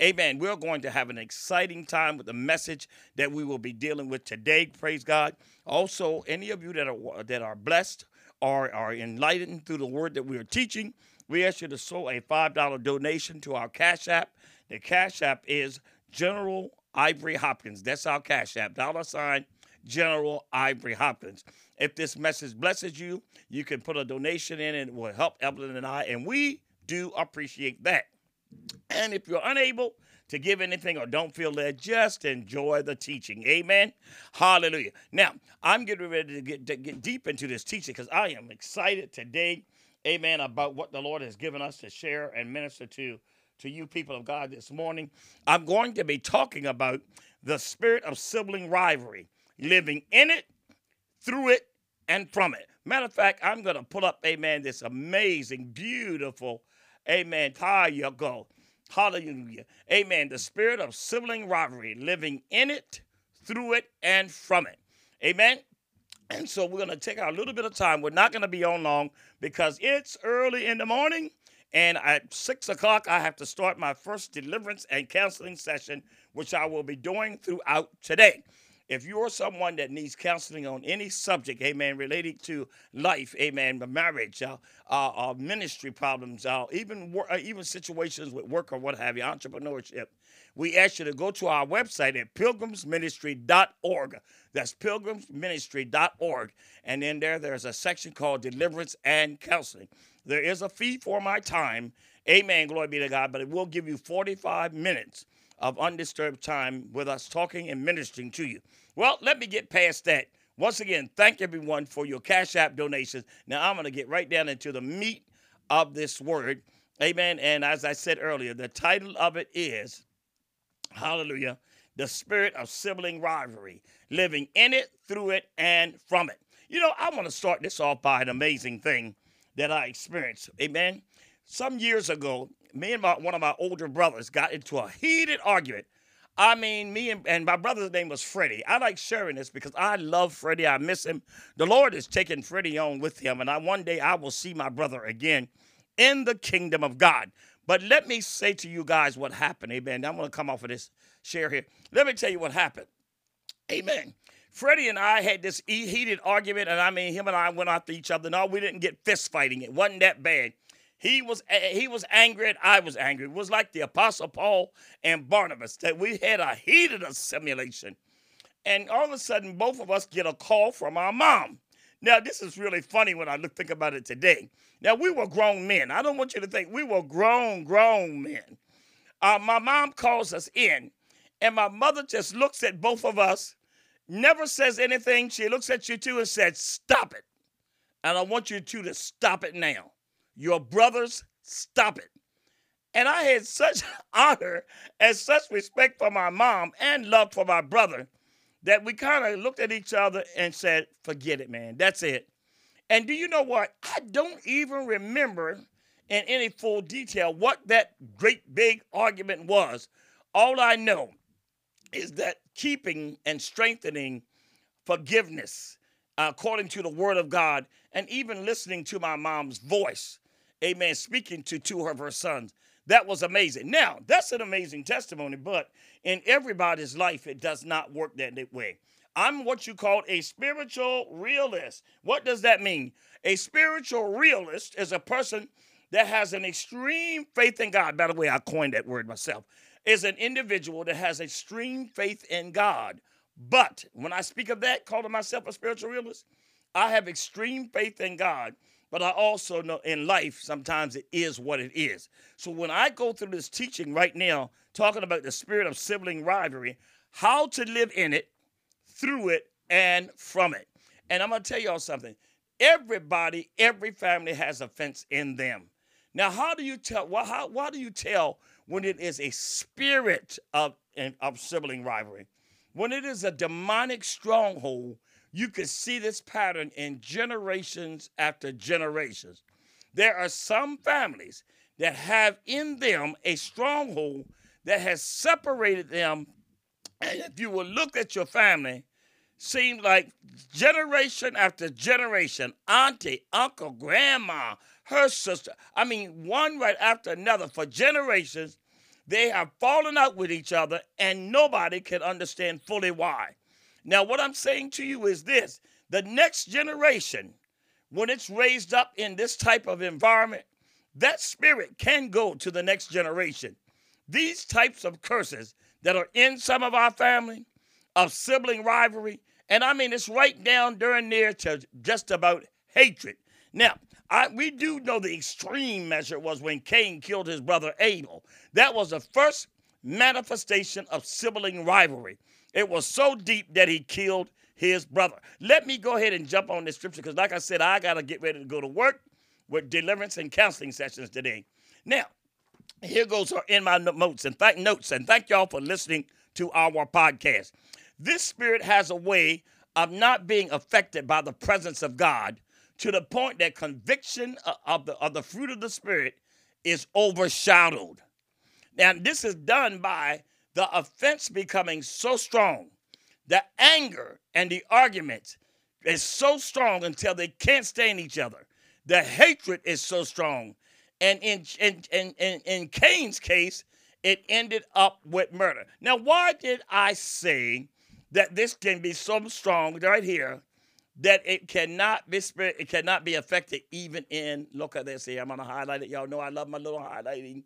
Amen. We're going to have an exciting time with the message that we will be dealing with today. Praise God. Also, any of you that are that are blessed or are enlightened through the word that we are teaching, we ask you to sow a $5 donation to our Cash App. The Cash App is General Ivory Hopkins. That's our Cash App. Dollar sign General Ivory Hopkins. If this message blesses you, you can put a donation in and it will help Evelyn and I, and we do appreciate that. And if you're unable to give anything or don't feel led, just enjoy the teaching. Amen. Hallelujah. Now, I'm getting ready to get, to get deep into this teaching because I am excited today, amen, about what the Lord has given us to share and minister to to you people of God this morning. I'm going to be talking about the spirit of sibling rivalry, living in it, through it, and from it. Matter of fact, I'm going to pull up, amen, this amazing, beautiful, amen, you go. Hallelujah. Amen. The spirit of sibling rivalry, living in it, through it, and from it. Amen. And so we're going to take our little bit of time. We're not going to be on long because it's early in the morning. And at six o'clock, I have to start my first deliverance and counseling session, which I will be doing throughout today. If you're someone that needs counseling on any subject, amen, related to life, amen, marriage, uh, uh, uh, ministry problems, uh, even wor- uh, even situations with work or what have you, entrepreneurship, we ask you to go to our website at pilgrimsministry.org. That's pilgrimsministry.org. And in there, there's a section called Deliverance and Counseling. There is a fee for my time. Amen. Glory be to God. But it will give you 45 minutes of undisturbed time with us talking and ministering to you. Well, let me get past that. Once again, thank everyone for your Cash App donations. Now I'm going to get right down into the meat of this word. Amen. And as I said earlier, the title of it is Hallelujah. The spirit of sibling rivalry, living in it, through it, and from it. You know, I want to start this off by an amazing thing that I experienced. Amen. Some years ago, me and my, one of my older brothers got into a heated argument. I mean, me and, and my brother's name was Freddie. I like sharing this because I love Freddie. I miss him. The Lord is taking Freddie on with him, and I one day I will see my brother again in the kingdom of God. But let me say to you guys what happened. Amen. I'm going to come off of this share here. Let me tell you what happened. Amen. Freddie and I had this heated argument, and I mean, him and I went after each other. No, we didn't get fist fighting. It wasn't that bad. He was he was angry and I was angry. It was like the Apostle Paul and Barnabas that we had a heated assimilation. And all of a sudden, both of us get a call from our mom. Now, this is really funny when I look think about it today. Now, we were grown men. I don't want you to think we were grown, grown men. Uh, my mom calls us in, and my mother just looks at both of us, never says anything. She looks at you two and said, Stop it. And I want you two to stop it now. Your brothers, stop it. And I had such honor and such respect for my mom and love for my brother that we kind of looked at each other and said, forget it, man. That's it. And do you know what? I don't even remember in any full detail what that great big argument was. All I know is that keeping and strengthening forgiveness according to the word of God and even listening to my mom's voice amen, speaking to two of her sons. That was amazing. Now, that's an amazing testimony, but in everybody's life, it does not work that way. I'm what you call a spiritual realist. What does that mean? A spiritual realist is a person that has an extreme faith in God. By the way, I coined that word myself. Is an individual that has extreme faith in God. But when I speak of that, calling myself a spiritual realist, I have extreme faith in God but I also know in life, sometimes it is what it is. So when I go through this teaching right now, talking about the spirit of sibling rivalry, how to live in it, through it, and from it. And I'm going to tell y'all something. Everybody, every family has offense in them. Now, how do you tell? Why, how, why do you tell when it is a spirit of, of sibling rivalry? When it is a demonic stronghold you can see this pattern in generations after generations. There are some families that have in them a stronghold that has separated them. And if you will look at your family, seem like generation after generation, auntie, uncle, grandma, her sister, I mean, one right after another for generations, They have fallen out with each other, and nobody can understand fully why. Now, what I'm saying to you is this the next generation, when it's raised up in this type of environment, that spirit can go to the next generation. These types of curses that are in some of our family, of sibling rivalry, and I mean, it's right down during there to just about hatred. Now, I, we do know the extreme measure was when Cain killed his brother Abel. That was the first manifestation of sibling rivalry. It was so deep that he killed his brother. Let me go ahead and jump on this scripture because, like I said, I got to get ready to go to work with deliverance and counseling sessions today. Now, here goes our in my notes and thank notes and thank y'all for listening to our podcast. This spirit has a way of not being affected by the presence of God to the point that conviction uh, of the, of the fruit of the Spirit is overshadowed. Now, this is done by the offense becoming so strong, the anger and the argument is so strong until they can't stand each other. The hatred is so strong. And in, in, in, in, in Cain's case, it ended up with murder. Now, why did I say that this can be so strong right here that it cannot be it cannot be affected even in look at this here. I'm gonna highlight it. Y'all know I love my little highlighting.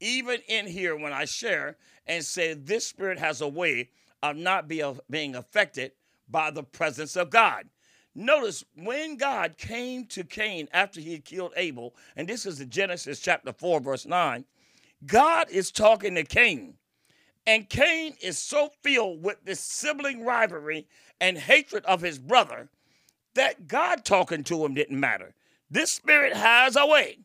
Even in here, when I share and say this spirit has a way of not be, being affected by the presence of God. Notice when God came to Cain after he had killed Abel, and this is in Genesis chapter 4, verse 9, God is talking to Cain. And Cain is so filled with this sibling rivalry and hatred of his brother that God talking to him didn't matter. This spirit has a way.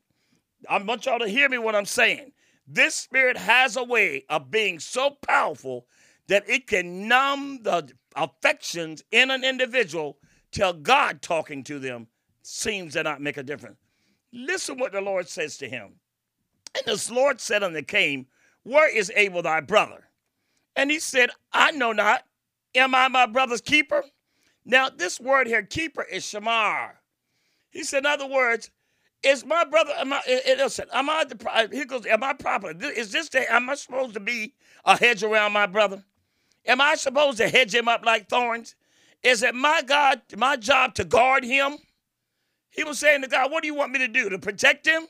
I want y'all to hear me what I'm saying. This spirit has a way of being so powerful that it can numb the affections in an individual till God talking to them seems to not make a difference. Listen what the Lord says to him. And the Lord said unto Cain, Where is Abel thy brother? And he said, I know not. Am I my brother's keeper? Now, this word here, keeper, is shamar. He said, in other words, is my brother, am I, eh, eh, listen, am I, the, he goes, am I proper? Is this, the, am I supposed to be a hedge around my brother? Am I supposed to hedge him up like thorns? Is it my God, my job to guard him? He was saying to God, what do you want me to do? To protect him?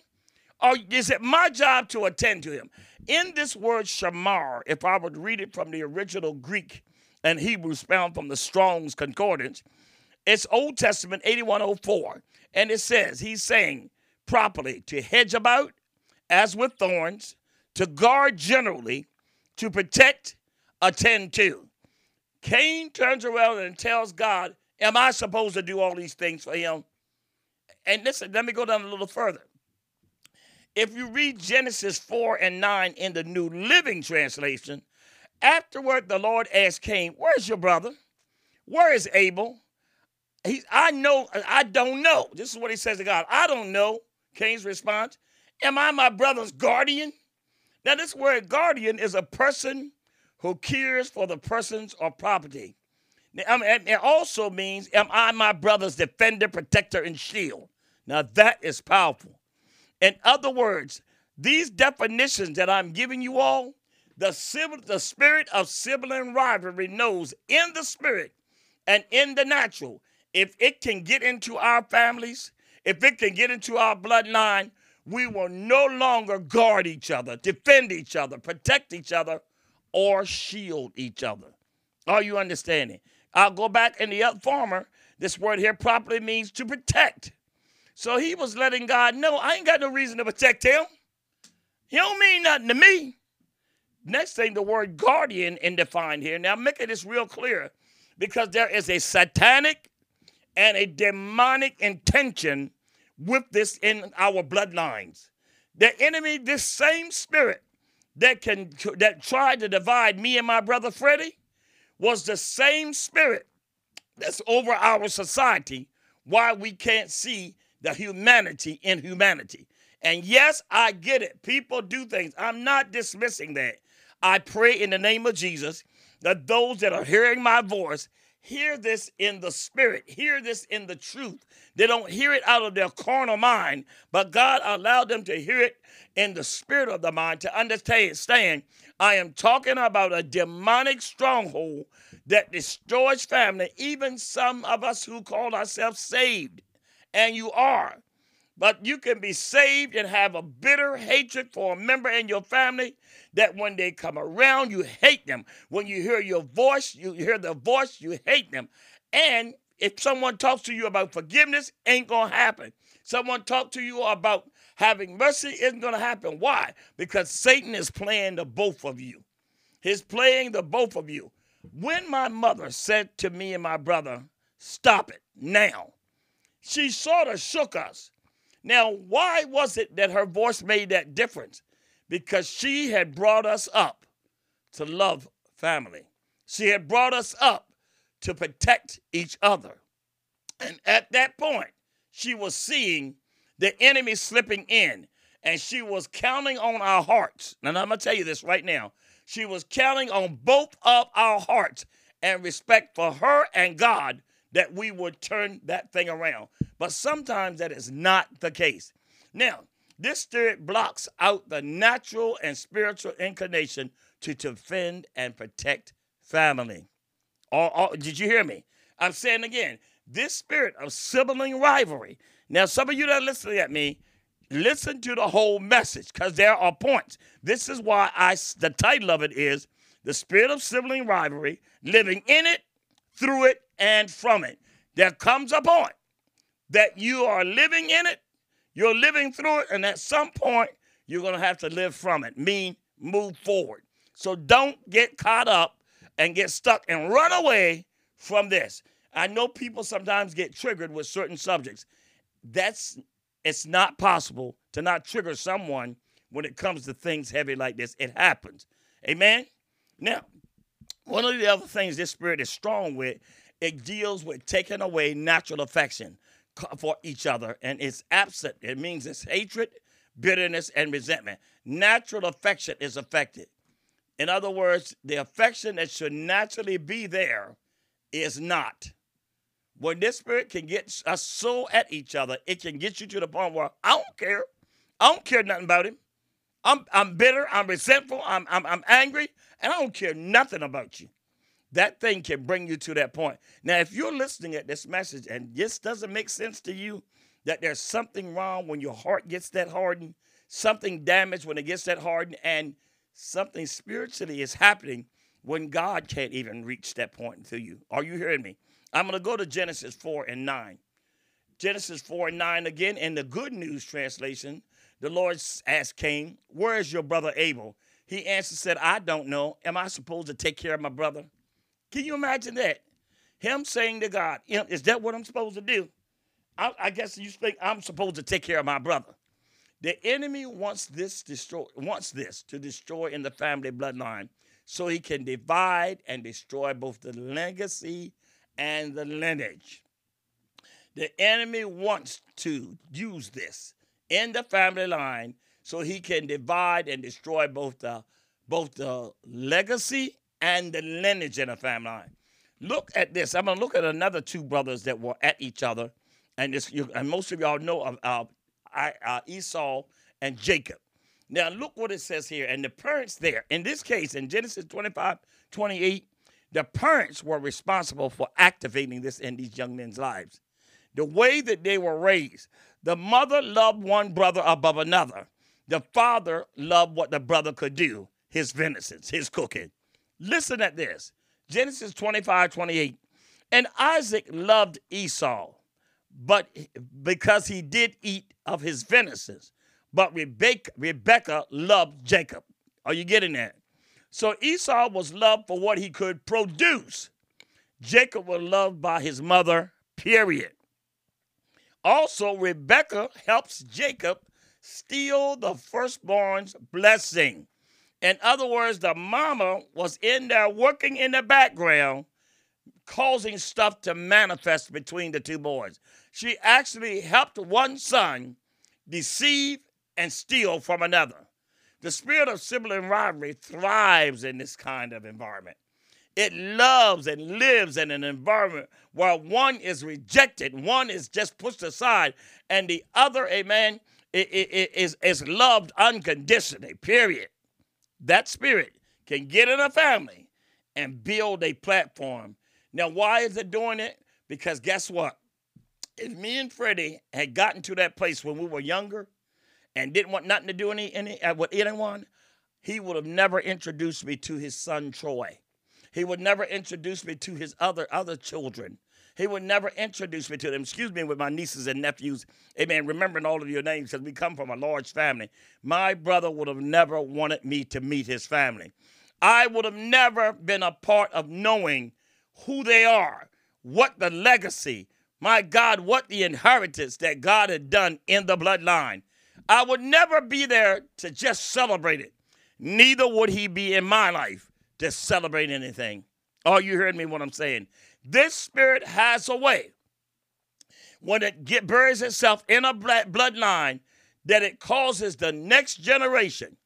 Or is it my job to attend to him? In this word shamar, if I would read it from the original Greek, and Hebrews found from the Strong's Concordance. It's Old Testament 8104. And it says, he's saying properly to hedge about as with thorns, to guard generally, to protect, attend to. Cain turns around and tells God, Am I supposed to do all these things for him? And listen, let me go down a little further. If you read Genesis 4 and 9 in the New Living Translation, Afterward, the Lord asked Cain, Where's your brother? Where is Abel? He, I know, I don't know. This is what he says to God. I don't know. Cain's response, Am I my brother's guardian? Now, this word guardian is a person who cares for the persons or property. Now, um, it also means, Am I my brother's defender, protector, and shield? Now, that is powerful. In other words, these definitions that I'm giving you all the, the spirit of sibling rivalry knows in the spirit and in the natural, if it can get into our families, if it can get into our bloodline, we will no longer guard each other, defend each other, protect each other, or shield each other. Are you understanding? I'll go back in the other farmer. This word here properly means to protect. So he was letting God know, I ain't got no reason to protect him. He don't mean nothing to me. Next thing, the word guardian in defined here. Now, making this real clear because there is a satanic and a demonic intention with this in our bloodlines. The enemy, this same spirit that can that tried to divide me and my brother Freddie, was the same spirit that's over our society. Why we can't see the humanity in humanity. And yes, I get it. People do things. I'm not dismissing that. I pray in the name of Jesus that those that are hearing my voice hear this in the spirit, hear this in the truth. They don't hear it out of their carnal mind, but God allowed them to hear it in the spirit of the mind to understand. I am talking about a demonic stronghold that destroys family, even some of us who call ourselves saved, and you are. But you can be saved and have a bitter hatred for a member in your family that when they come around, you hate them. When you hear your voice, you hear the voice, you hate them. And if someone talks to you about forgiveness, ain't gonna happen. Someone talk to you about having mercy isn't gonna happen. Why? Because Satan is playing the both of you. He's playing the both of you. When my mother said to me and my brother, "Stop it now," she sort of shook us. Now, why was it that her voice made that difference? Because she had brought us up to love family. She had brought us up to protect each other. And at that point, she was seeing the enemy slipping in and she was counting on our hearts. And I'm going to tell you this right now. She was counting on both of our hearts and respect for her and God that we would turn that thing around. But sometimes that is not the case. Now, this spirit blocks out the natural and spiritual inclination to defend and protect family. Or, or, did you hear me? I'm saying again, this spirit of sibling rivalry. Now, some of you that are listening at me, listen to the whole message because there are points. This is why I the title of it is the spirit of sibling rivalry, living in it, through it, and from it. There comes a point that you are living in it, you're living through it, and at some point you're going to have to live from it. Mean move forward. So don't get caught up and get stuck and run away from this. I know people sometimes get triggered with certain subjects. That's it's not possible to not trigger someone when it comes to things heavy like this. It happens. Amen. Now, one of the other things this spirit is strong with, it deals with taking away natural affection for each other, and it's absent. It means it's hatred, bitterness, and resentment. Natural affection is affected. In other words, the affection that should naturally be there is not. When this spirit can get us so at each other, it can get you to the point where I don't care. I don't care nothing about him. I'm, I'm bitter, I'm resentful, I'm, I'm, I'm angry, and I don't care nothing about you that thing can bring you to that point. Now, if you're listening at this message and this doesn't make sense to you, that there's something wrong when your heart gets that hardened, something damaged when it gets that hardened, and something spiritually is happening when God can't even reach that point to you. Are you hearing me? I'm going to go to Genesis 4 and 9. Genesis 4 and 9 again in the Good News translation. The Lord asked Cain, Where is your brother Abel? He answered, said, I don't know. Am I supposed to take care of my brother? Can you imagine that? Him saying to God, Is that what I'm supposed to do? I, I guess you think I'm supposed to take care of my brother. The enemy wants this destroy wants this to destroy in the family bloodline so he can divide and destroy both the legacy and the lineage. The enemy wants to use this in the family line so he can divide and destroy both the both the legacy and the lineage in a family line. Look at this. I'm going to look at another two brothers that were at each other. And, this, you, and most of y'all know of uh, uh, Esau and Jacob. Now, look what it says here. And the parents there, in this case, in Genesis 25, 28, the parents were responsible for activating this in these young men's lives. The way that they were raised, the mother loved one brother above another. The father loved what the brother could do, his venison, his cooking. Listen at this Genesis 25 28. And Isaac loved Esau, but because he did eat of his venison, but Rebecca, Rebecca loved Jacob. Are you getting that? So Esau was loved for what he could produce. Jacob was loved by his mother, period. Also, Rebecca helps Jacob steal the firstborn's blessing. In other words, the mama was in there working in the background, causing stuff to manifest between the two boys. She actually helped one son deceive and steal from another. The spirit of sibling rivalry thrives in this kind of environment. It loves and lives in an environment where one is rejected, one is just pushed aside, and the other, amen, is, is loved unconditionally, period. That spirit can get in a family and build a platform. Now, why is it doing it? Because guess what? If me and Freddie had gotten to that place when we were younger and didn't want nothing to do any, any uh, with anyone, he would have never introduced me to his son Troy. He would never introduce me to his other other children. He would never introduce me to them. Excuse me, with my nieces and nephews. Amen. Remembering all of your names because we come from a large family. My brother would have never wanted me to meet his family. I would have never been a part of knowing who they are, what the legacy, my God, what the inheritance that God had done in the bloodline. I would never be there to just celebrate it. Neither would he be in my life to celebrate anything. Are you hearing me what I'm saying? This spirit has a way when it get, buries itself in a bloodline that it causes the next generation.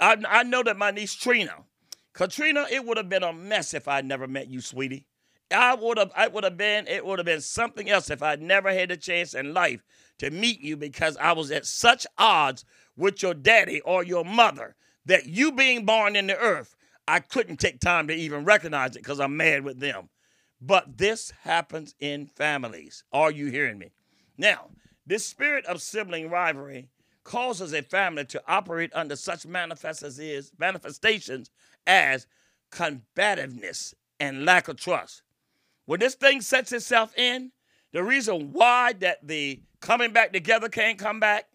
I, I know that my niece Trina, Katrina, it would have been a mess if I never met you, sweetie. I would have, I would have been, it would have been something else if I never had a chance in life to meet you because I was at such odds with your daddy or your mother that you being born in the earth, I couldn't take time to even recognize it because I'm mad with them. But this happens in families. Are you hearing me? Now, this spirit of sibling rivalry causes a family to operate under such manifestations as combativeness and lack of trust. When this thing sets itself in, the reason why that the coming back together can't come back,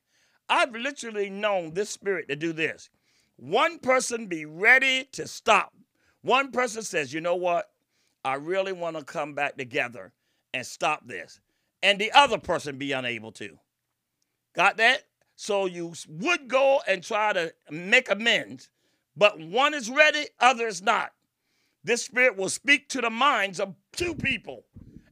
I've literally known this spirit to do this. One person be ready to stop. One person says, you know what? I really want to come back together and stop this. And the other person be unable to. Got that? So you would go and try to make amends, but one is ready, other is not. This spirit will speak to the minds of two people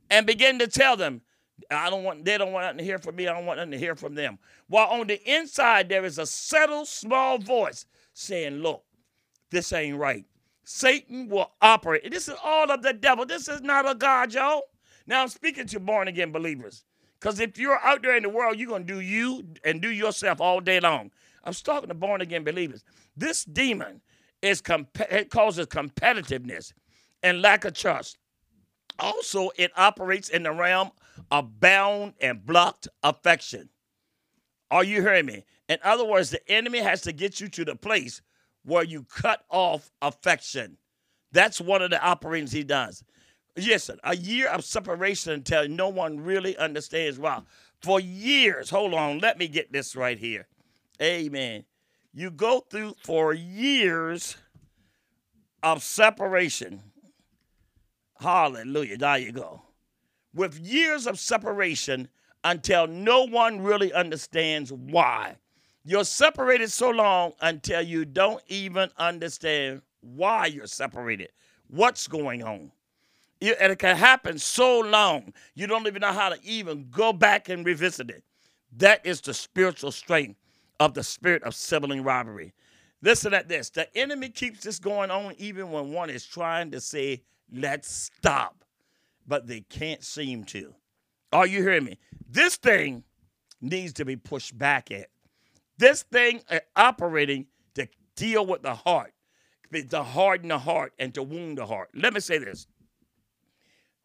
and begin to tell them, I don't want, they don't want nothing to hear from me. I don't want nothing to hear from them. While on the inside, there is a subtle small voice saying, Look, this ain't right. Satan will operate. This is all of the devil. This is not a God, y'all. Now I'm speaking to born again believers. Because if you're out there in the world, you're going to do you and do yourself all day long. I'm talking to born again believers. This demon is comp- it causes competitiveness and lack of trust. Also, it operates in the realm of bound and blocked affection. Are you hearing me? In other words, the enemy has to get you to the place where you cut off affection. That's one of the operations he does. Yes, a year of separation until no one really understands why. For years, hold on, let me get this right here. Amen. You go through for years of separation. Hallelujah. There you go. With years of separation until no one really understands why. You're separated so long until you don't even understand why you're separated, what's going on. and it can happen so long, you don't even know how to even go back and revisit it. That is the spiritual strength of the spirit of sibling rivalry. Listen at this. The enemy keeps this going on even when one is trying to say, let's stop, but they can't seem to. Are you hearing me? This thing needs to be pushed back at. This thing uh, operating to deal with the heart, to harden the heart and to wound the heart. Let me say this.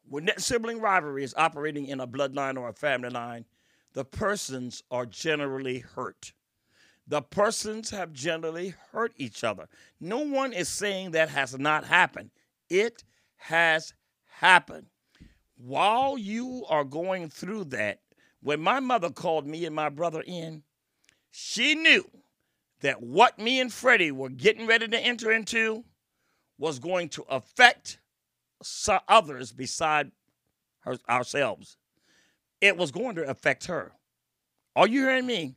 When that sibling rivalry is operating in a bloodline or a family line, the persons are generally hurt. The persons have generally hurt each other. No one is saying that has not happened. It has happened. While you are going through that, when my mother called me and my brother in, she knew that what me and Freddie were getting ready to enter into was going to affect others beside her, ourselves. It was going to affect her. Are you hearing me?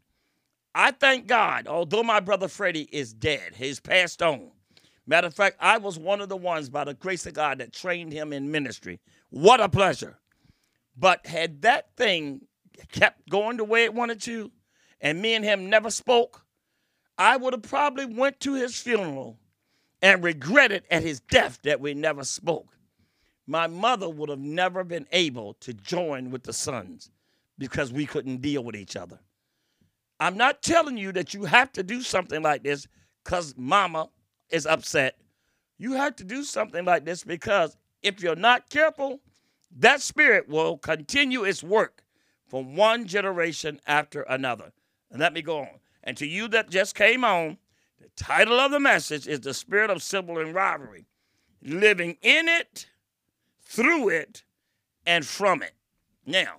I thank God, although my brother Freddie is dead, he's passed on. Matter of fact, I was one of the ones, by the grace of God, that trained him in ministry. What a pleasure. But had that thing kept going the way it wanted to, and me and him never spoke, I would have probably went to his funeral and regretted at his death that we never spoke. My mother would have never been able to join with the sons because we couldn't deal with each other. I'm not telling you that you have to do something like this because mama is upset. You have to do something like this because if you're not careful, that spirit will continue its work from one generation after another. And let me go on. And to you that just came on, the title of the message is The Spirit of Sibling Rivalry Living in it, through it, and from it. Now,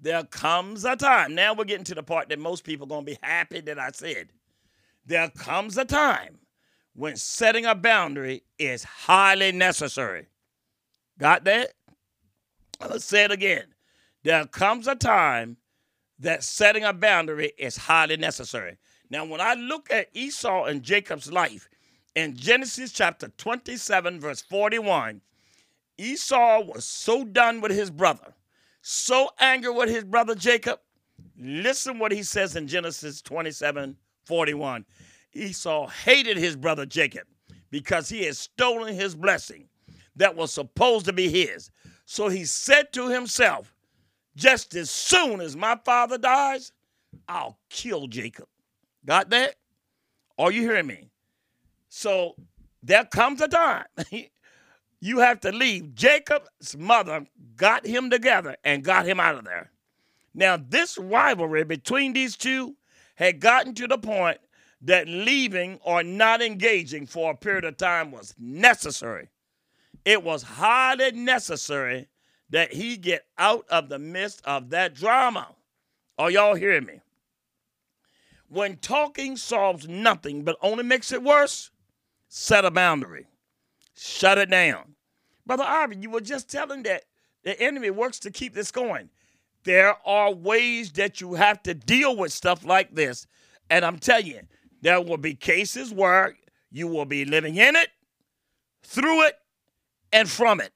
there comes a time. Now we're getting to the part that most people are going to be happy that I said. There comes a time when setting a boundary is highly necessary. Got that? Let's say it again. There comes a time that setting a boundary is highly necessary. Now, when I look at Esau and Jacob's life in Genesis chapter 27, verse 41, Esau was so done with his brother, so angry with his brother Jacob. Listen what he says in Genesis 27, 41. Esau hated his brother Jacob because he had stolen his blessing that was supposed to be his. So he said to himself, Just as soon as my father dies, I'll kill Jacob. Got that? Are you hearing me? So there comes a time you have to leave. Jacob's mother got him together and got him out of there. Now, this rivalry between these two had gotten to the point that leaving or not engaging for a period of time was necessary. It was highly necessary that he get out of the midst of that drama. Are y'all hearing me? When talking solves nothing but only makes it worse, set a boundary. Shut it down. Brother Ivan, you were just telling that the enemy works to keep this going. There are ways that you have to deal with stuff like this. And I'm telling you, there will be cases where you will be living in it, through it, and from it.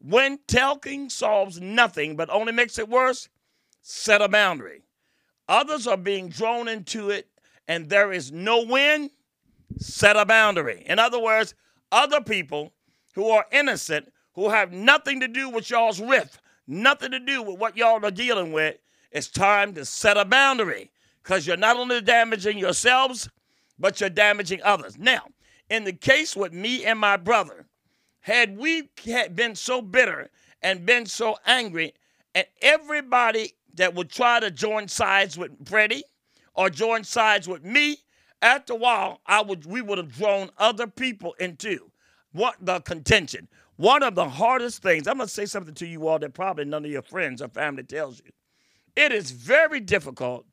When talking solves nothing but only makes it worse, set a boundary. Others are being drawn into it and there is no win, set a boundary. In other words, other people who are innocent, who have nothing to do with y'all's rift, nothing to do with what y'all are dealing with, it's time to set a boundary because you're not only damaging yourselves, but you're damaging others. Now, in the case with me and my brother, had we had been so bitter and been so angry, and everybody that would try to join sides with Freddie or join sides with me, after a while, I would we would have drawn other people into what the contention. One of the hardest things, I'm gonna say something to you all that probably none of your friends or family tells you. It is very difficult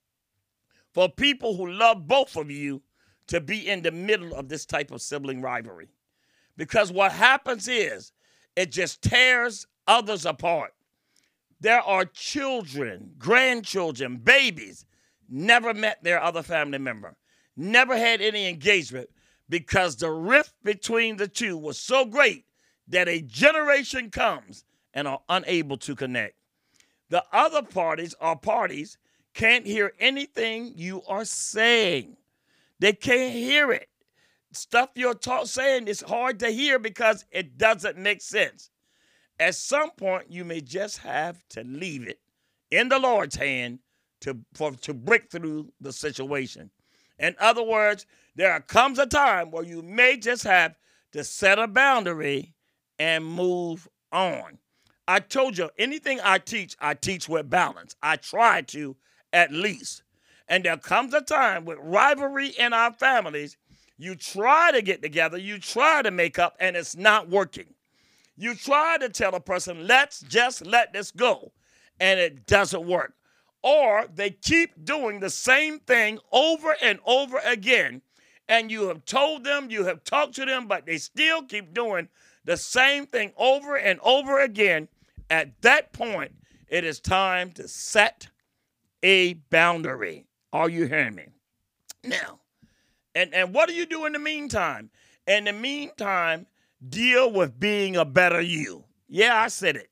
for people who love both of you to be in the middle of this type of sibling rivalry. Because what happens is it just tears others apart. There are children, grandchildren, babies, never met their other family member, never had any engagement because the rift between the two was so great that a generation comes and are unable to connect. The other parties are parties can't hear anything you are saying. They can't hear it. Stuff you're ta- saying is hard to hear because it doesn't make sense. At some point, you may just have to leave it in the Lord's hand to, for, to break through the situation. In other words, there comes a time where you may just have to set a boundary and move on. I told you, anything I teach, I teach with balance. I try to at least. And there comes a time with rivalry in our families, you try to get together, you try to make up, and it's not working. You try to tell a person, let's just let this go, and it doesn't work. Or they keep doing the same thing over and over again, and you have told them, you have talked to them, but they still keep doing the same thing over and over again. At that point, it is time to set a boundary. Are you hearing me? Now, and, and what do you do in the meantime? In the meantime, deal with being a better you. Yeah, I said it.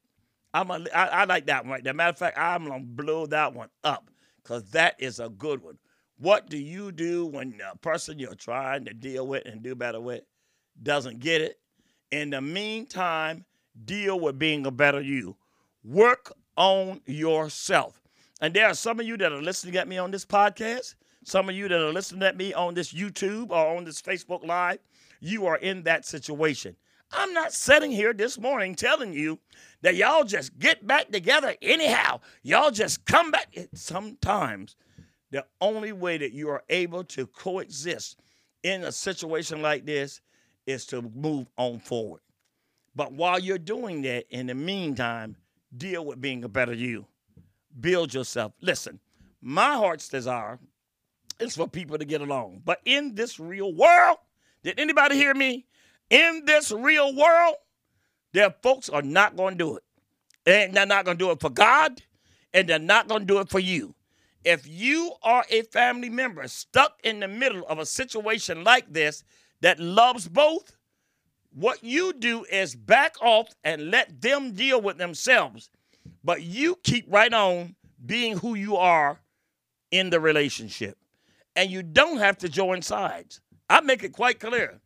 I'm a, I, I like that one right there. Matter of fact, I'm gonna blow that one up because that is a good one. What do you do when the person you're trying to deal with and do better with doesn't get it? In the meantime, deal with being a better you. Work on yourself. And there are some of you that are listening at me on this podcast, some of you that are listening at me on this YouTube or on this Facebook Live. You are in that situation. I'm not sitting here this morning telling you that y'all just get back together anyhow. Y'all just come back. Sometimes the only way that you are able to coexist in a situation like this is to move on forward. But while you're doing that, in the meantime, deal with being a better you. Build yourself. Listen, my heart's desire is for people to get along. But in this real world, did anybody hear me? In this real world, their folks are not going to do it. And they're not going to do it for God, and they're not going to do it for you. If you are a family member stuck in the middle of a situation like this that loves both, what you do is back off and let them deal with themselves. But you keep right on being who you are in the relationship. And you don't have to join sides. I make it quite clear.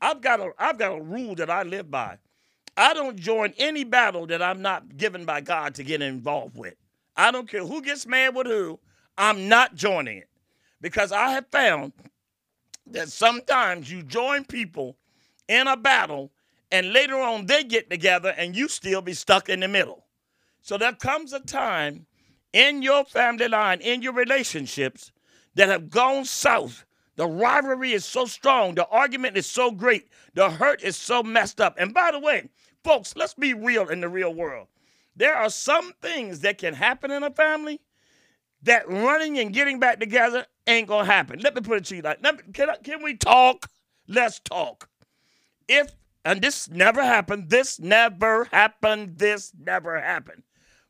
I've got a I've got a rule that I live by. I don't join any battle that I'm not given by God to get involved with. I don't care who gets mad with who. I'm not joining it because I have found that sometimes you join people in a battle and later on they get together and you still be stuck in the middle. So there comes a time in your family line, in your relationships that have gone south. The rivalry is so strong, the argument is so great, the hurt is so messed up. And by the way, folks, let's be real in the real world. There are some things that can happen in a family that running and getting back together ain't gonna happen. Let me put it to you like, can, I, can we talk? Let's talk. If and this never happened, this never happened, this never happened.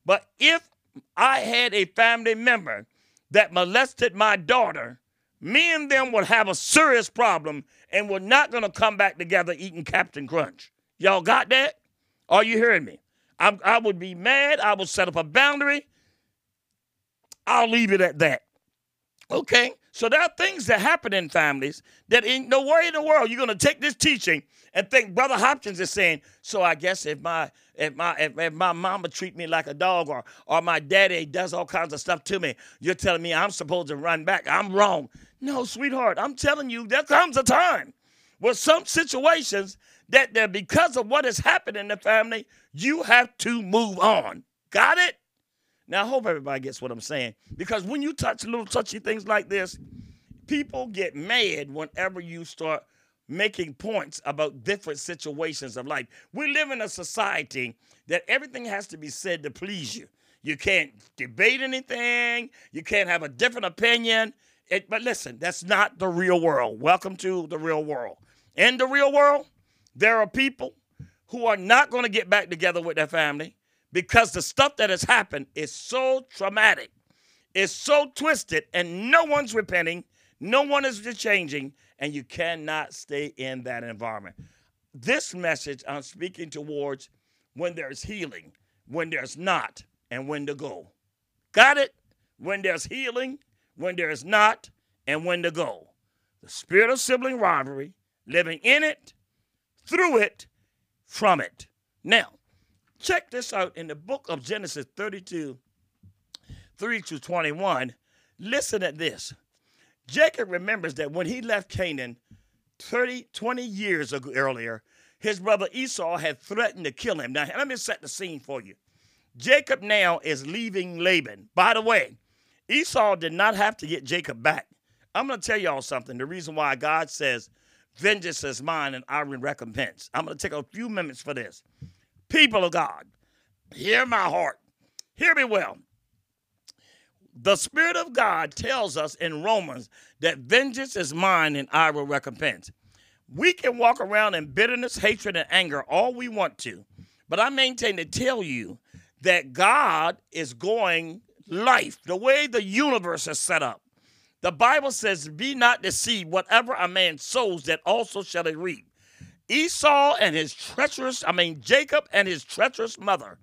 But if I had a family member that molested my daughter, me and them would have a serious problem and we're not gonna come back together eating Captain Crunch. Y'all got that? Are you hearing me? I'm, I would be mad. I would set up a boundary. I'll leave it at that. Okay? So there are things that happen in families that in no way in the world you're going to take this teaching and think Brother Hopkins is saying, so I guess if my if my if, if my mama treat me like a dog or or my daddy does all kinds of stuff to me, you're telling me I'm supposed to run back. I'm wrong. No, sweetheart, I'm telling you, there comes a time where some situations that, that because of what has happened in the family, you have to move on. Got it? Now, I hope everybody gets what I'm saying. Because when you touch little touchy things like this, people get mad whenever you start making points about different situations of life. We live in a society that everything has to be said to please you. You can't debate anything, you can't have a different opinion. It, but listen, that's not the real world. Welcome to the real world. In the real world, there are people who are not going to get back together with their family because the stuff that has happened is so traumatic, it's so twisted, and no one's repenting, no one is changing, and you cannot stay in that environment. This message I'm speaking towards when there's healing, when there's not, and when to go. Got it? When there's healing, when there's not, and when to go. The spirit of sibling rivalry, living in it, through it, from it. Now, Check this out in the book of Genesis 32, 3 to 21. Listen at this. Jacob remembers that when he left Canaan 30, 20 years ago, earlier, his brother Esau had threatened to kill him. Now, let me set the scene for you. Jacob now is leaving Laban. By the way, Esau did not have to get Jacob back. I'm going to tell y'all something. The reason why God says, Vengeance is mine and I will recompense. I'm going to take a few minutes for this people of God, hear my heart. Hear me well. The Spirit of God tells us in Romans that vengeance is mine and I will recompense. We can walk around in bitterness, hatred, and anger all we want to, but I maintain to tell you that God is going life, the way the universe is set up. The Bible says, Be not deceived, whatever a man sows, that also shall he reap. Esau and his treacherous, I mean, Jacob and his treacherous mother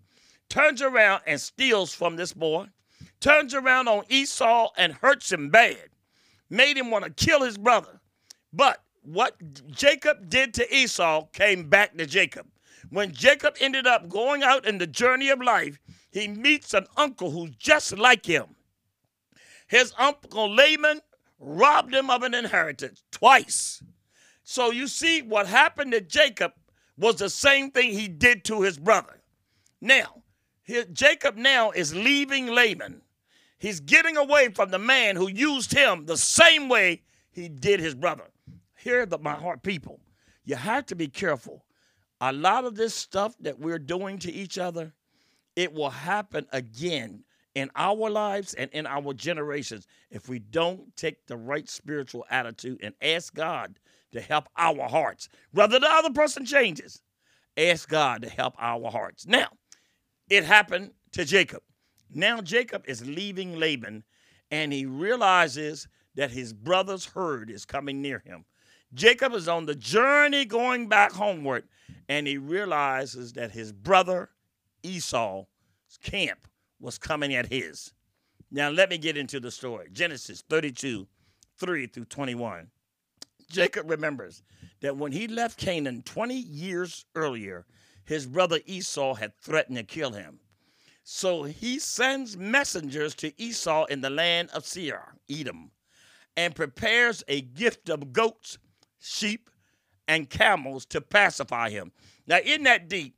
turns around and steals from this boy, turns around on Esau and hurts him bad. made him want to kill his brother. But what Jacob did to Esau came back to Jacob. When Jacob ended up going out in the journey of life, he meets an uncle who's just like him. His uncle Laban robbed him of an inheritance twice. So you see, what happened to Jacob was the same thing he did to his brother. Now, his, Jacob now is leaving Laban. He's getting away from the man who used him the same way he did his brother. Hear the, my heart people. You have to be careful. A lot of this stuff that we're doing to each other, it will happen again in our lives and in our generations if we don't take the right spiritual attitude and ask God to help our hearts. Whether the other person changes, ask God to help our hearts. Now, it happened to Jacob. Now, Jacob is leaving Laban and he realizes that his brother's herd is coming near him. Jacob is on the journey going back homeward and he realizes that his brother Esau's camp was coming at his. Now, let me get into the story Genesis 32 3 through 21. Jacob remembers that when he left Canaan 20 years earlier, his brother Esau had threatened to kill him. So he sends messengers to Esau in the land of Seir, Edom, and prepares a gift of goats, sheep, and camels to pacify him. Now, in that deep,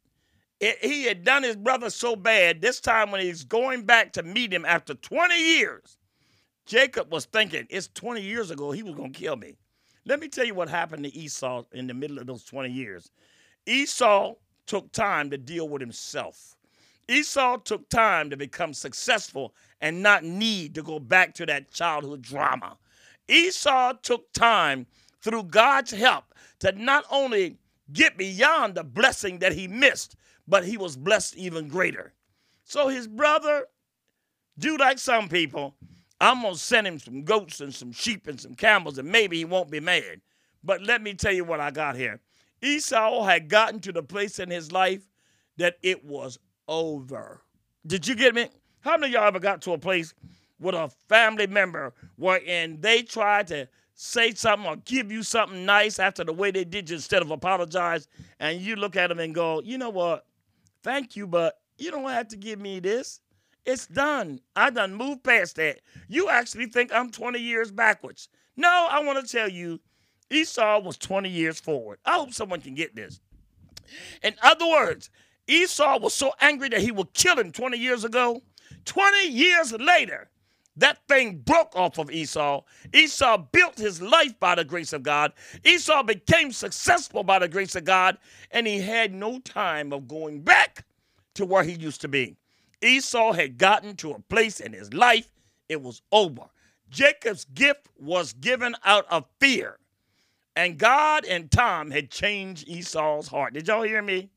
it, he had done his brother so bad, this time when he's going back to meet him after 20 years, Jacob was thinking, it's 20 years ago, he was going to kill me. Let me tell you what happened to Esau in the middle of those 20 years. Esau took time to deal with himself. Esau took time to become successful and not need to go back to that childhood drama. Esau took time through God's help to not only get beyond the blessing that he missed, but he was blessed even greater. So his brother, do like some people, I'm going to send him some goats and some sheep and some camels, and maybe he won't be mad. But let me tell you what I got here. Esau had gotten to the place in his life that it was over. Did you get me? How many of y'all ever got to a place with a family member wherein they tried to say something or give you something nice after the way they did you instead of apologize, and you look at them and go, you know what? Thank you, but you don't have to give me this. It's done. I done moved past that. You actually think I'm 20 years backwards. No, I want to tell you, Esau was 20 years forward. I hope someone can get this. In other words, Esau was so angry that he would kill him 20 years ago. 20 years later, that thing broke off of Esau. Esau built his life by the grace of God. Esau became successful by the grace of God, and he had no time of going back to where he used to be. Esau had gotten to a place in his life, it was over. Jacob's gift was given out of fear. And God and Tom had changed Esau's heart. Did y'all hear me?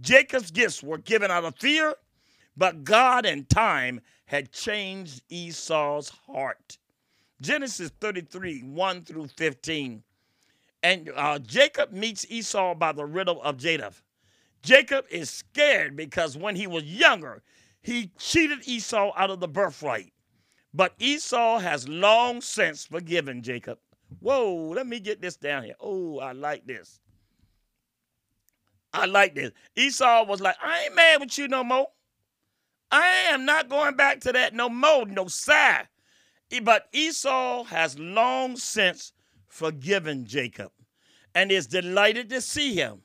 Jacob's gifts were given out of fear, but God and time had changed Esau's heart. Genesis 33, 1 through 15. And uh, Jacob meets Esau by the riddle of Japheth. Jacob is scared because when he was younger, he cheated Esau out of the birthright. But Esau has long since forgiven Jacob. Whoa, let me get this down here. Oh, I like this. I like this. Esau was like, I ain't mad with you no more. I am not going back to that no more, no side. But Esau has long since forgiven Jacob and is delighted to see him.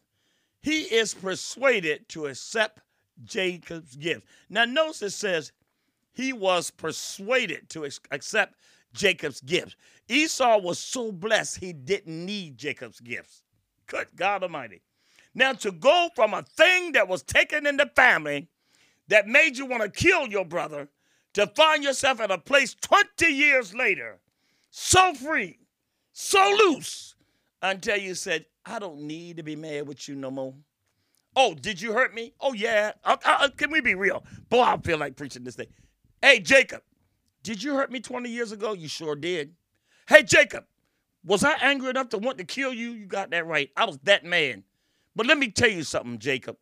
He is persuaded to accept Jacob's gift. Now, notice it says he was persuaded to accept Jacob's gifts. Esau was so blessed he didn't need Jacob's gifts. Good God Almighty. Now, to go from a thing that was taken in the family that made you want to kill your brother to find yourself at a place 20 years later, so free, so loose, until you said, I don't need to be mad with you no more. Oh, did you hurt me? Oh, yeah. Can we be real? Boy, I feel like preaching this thing. Hey, Jacob, did you hurt me 20 years ago? You sure did. Hey, Jacob, was I angry enough to want to kill you? You got that right. I was that man. But let me tell you something, Jacob.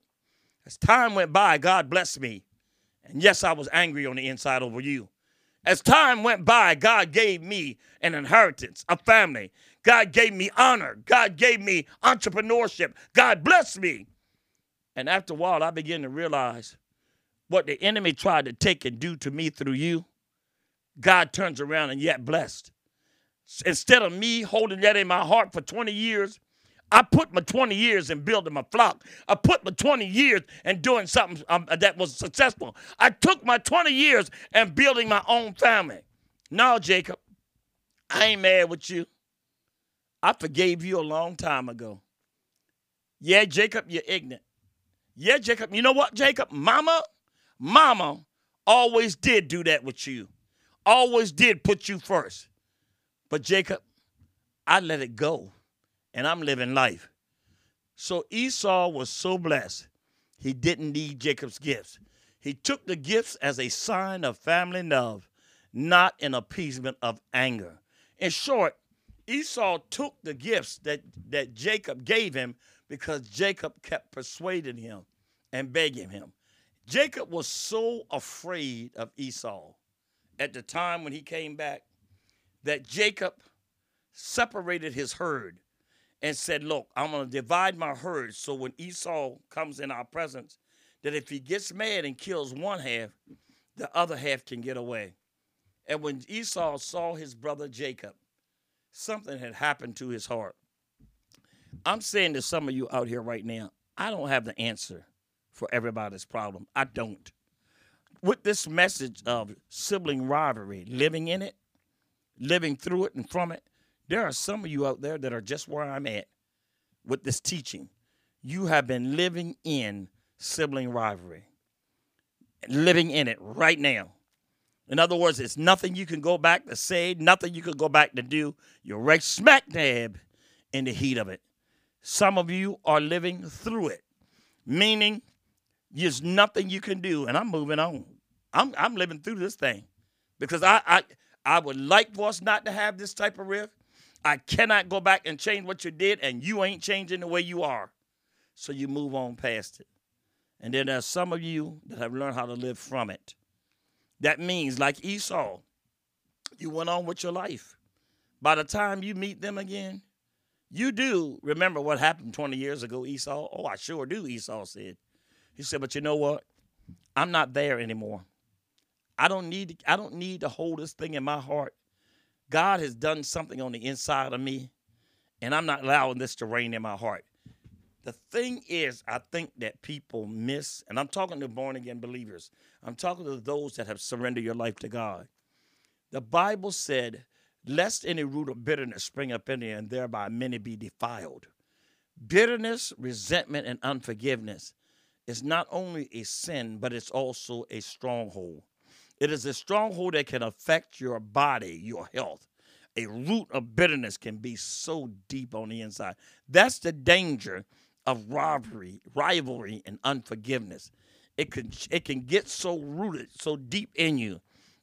As time went by, God blessed me. And yes, I was angry on the inside over you. As time went by, God gave me an inheritance, a family. God gave me honor. God gave me entrepreneurship. God blessed me. And after a while, I began to realize what the enemy tried to take and do to me through you. God turns around and yet blessed. Instead of me holding that in my heart for 20 years, I put my 20 years in building my flock. I put my 20 years in doing something um, that was successful. I took my 20 years and building my own family. No, Jacob, I ain't mad with you. I forgave you a long time ago. Yeah, Jacob, you're ignorant. Yeah, Jacob, you know what, Jacob? Mama, mama always did do that with you, always did put you first. But Jacob, I let it go and I'm living life. So Esau was so blessed, he didn't need Jacob's gifts. He took the gifts as a sign of family love, not an appeasement of anger. In short, Esau took the gifts that, that Jacob gave him because Jacob kept persuading him and begging him. Jacob was so afraid of Esau at the time when he came back that Jacob separated his herd and said, Look, I'm going to divide my herd so when Esau comes in our presence, that if he gets mad and kills one half, the other half can get away. And when Esau saw his brother Jacob, something had happened to his heart. I'm saying to some of you out here right now, I don't have the answer for everybody's problem. I don't. With this message of sibling rivalry, living in it, living through it and from it, there are some of you out there that are just where I'm at with this teaching. You have been living in sibling rivalry, living in it right now. In other words, it's nothing you can go back to say, nothing you can go back to do. You're right smack dab in the heat of it. Some of you are living through it, meaning there's nothing you can do. And I'm moving on. I'm, I'm living through this thing because I, I, I would like for us not to have this type of rift. I cannot go back and change what you did, and you ain't changing the way you are. So you move on past it. And then there's some of you that have learned how to live from it. That means, like Esau, you went on with your life. By the time you meet them again, you do remember what happened 20 years ago, Esau. Oh, I sure do, Esau said. He said, but you know what? I'm not there anymore. I don't need to, I don't need to hold this thing in my heart God has done something on the inside of me, and I'm not allowing this to reign in my heart. The thing is, I think that people miss, and I'm talking to born again believers, I'm talking to those that have surrendered your life to God. The Bible said, Lest any root of bitterness spring up in you, and thereby many be defiled. Bitterness, resentment, and unforgiveness is not only a sin, but it's also a stronghold. It is a stronghold that can affect your body, your health. A root of bitterness can be so deep on the inside. That's the danger of rivalry, rivalry and unforgiveness. It can it can get so rooted, so deep in you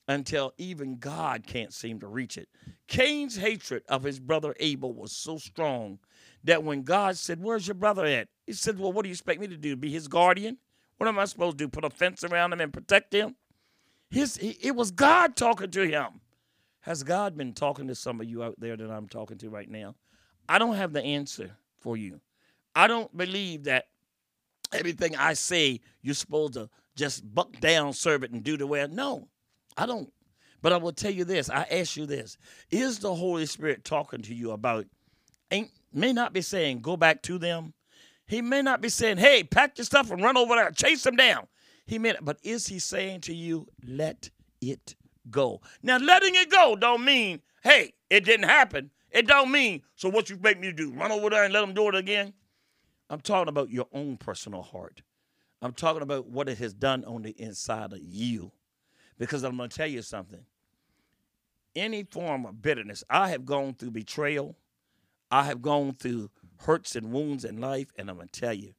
until even God can't seem to reach it. Cain's hatred of his brother Abel was so strong that when God said, Where's your brother at? He said, Well, what do you expect me to do? Be his guardian? What am I supposed to do? Put a fence around him and protect him? His, it was God talking to him. Has God been talking to some of you out there that I'm talking to right now? I don't have the answer for you. I don't believe that everything I say you're supposed to just buck down, serve it, and do the way. No, I don't. But I will tell you this. I ask you this: Is the Holy Spirit talking to you about? Ain't may not be saying go back to them. He may not be saying, "Hey, pack your stuff and run over there, chase them down." He meant, but is he saying to you, let it go? Now, letting it go don't mean, hey, it didn't happen. It don't mean, so what you make me do? Run over there and let them do it again? I'm talking about your own personal heart. I'm talking about what it has done on the inside of you. Because I'm going to tell you something. Any form of bitterness, I have gone through betrayal. I have gone through hurts and wounds in life, and I'm going to tell you,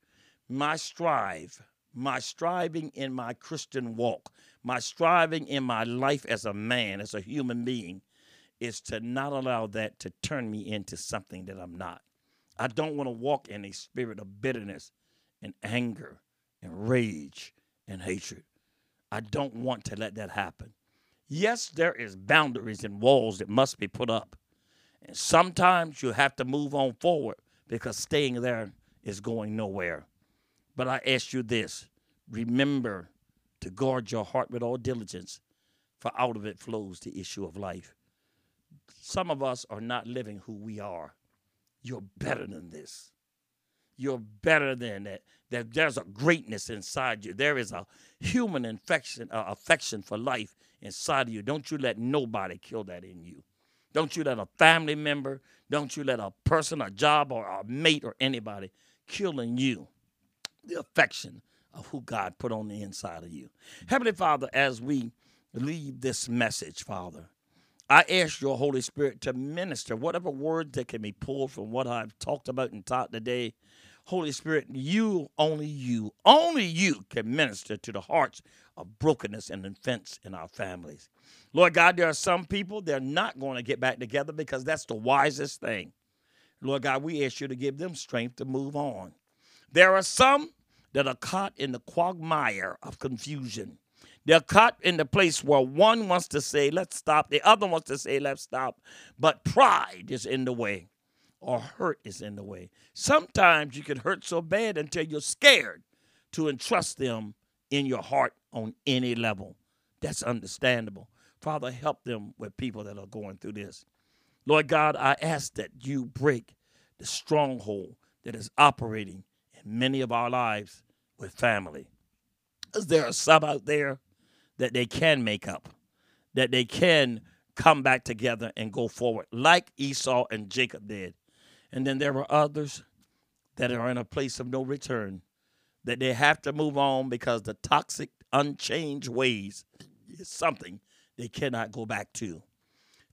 my strive my striving in my Christian walk, my striving in my life as a man, as a human being, is to not allow that to turn me into something that I'm not. I don't want to walk in a spirit of bitterness and anger and rage and hatred. I don't want to let that happen. Yes, there is boundaries and walls that must be put up. And sometimes you have to move on forward because staying there is going nowhere. But I ask you this remember to guard your heart with all diligence, for out of it flows the issue of life. Some of us are not living who we are. You're better than this. You're better than that. That there's a greatness inside you. There is a human infection, uh, affection for life inside of you. Don't you let nobody kill that in you. Don't you let a family member, don't you let a person, a job, or a mate, or anybody kill in you the affection of who God put on the inside of you. Heavenly Father, as we leave this message, Father, I ask your Holy Spirit to minister whatever words that can be pulled from what I've talked about and taught today. Holy Spirit, you, only you, only you can minister to the hearts of brokenness and offense in our families. Lord God, there are some people they're not going to get back together because that's the wisest thing. Lord God, we ask you to give them strength to move on. There are some that are caught in the quagmire of confusion. They're caught in the place where one wants to say, let's stop, the other wants to say, let's stop, but pride is in the way or hurt is in the way. Sometimes you can hurt so bad until you're scared to entrust them in your heart on any level. That's understandable. Father, help them with people that are going through this. Lord God, I ask that you break the stronghold that is operating in many of our lives with family. Is there a sub out there that they can make up, that they can come back together and go forward, like Esau and Jacob did. And then there are others that are in a place of no return, that they have to move on because the toxic, unchanged ways is something they cannot go back to.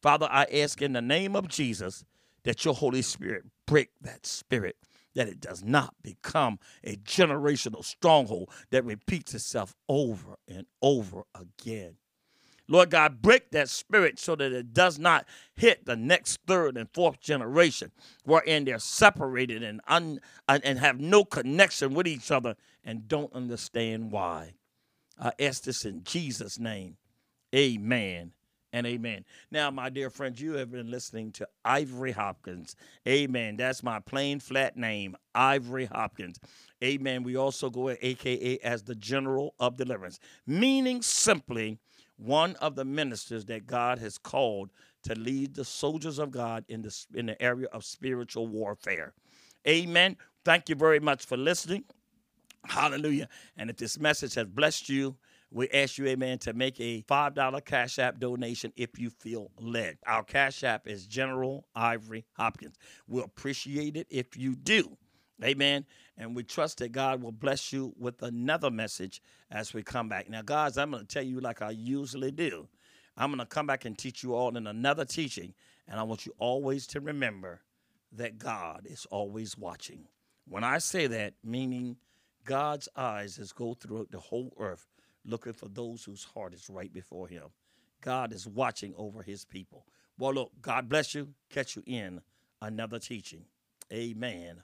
Father, I ask in the name of Jesus that your Holy Spirit break that spirit, that it does not become a generational stronghold that repeats itself over and over again. Lord God, break that spirit so that it does not hit the next third and fourth generation, wherein they're separated and, un, and have no connection with each other and don't understand why. I ask this in Jesus' name. Amen and amen. Now, my dear friends, you have been listening to Ivory Hopkins. Amen. That's my plain flat name, Ivory Hopkins. Amen. We also go at AKA as the General of Deliverance, meaning simply one of the ministers that God has called to lead the soldiers of God in the, in the area of spiritual warfare. Amen. Thank you very much for listening. Hallelujah. And if this message has blessed you, we ask you, amen, to make a $5 Cash App donation if you feel led. Our Cash App is General Ivory Hopkins. We'll appreciate it if you do. Amen. And we trust that God will bless you with another message as we come back. Now, guys, I'm going to tell you like I usually do. I'm going to come back and teach you all in another teaching. And I want you always to remember that God is always watching. When I say that, meaning God's eyes is go throughout the whole earth looking for those whose heart is right before him. God is watching over his people. Well, look, God bless you. Catch you in another teaching. Amen.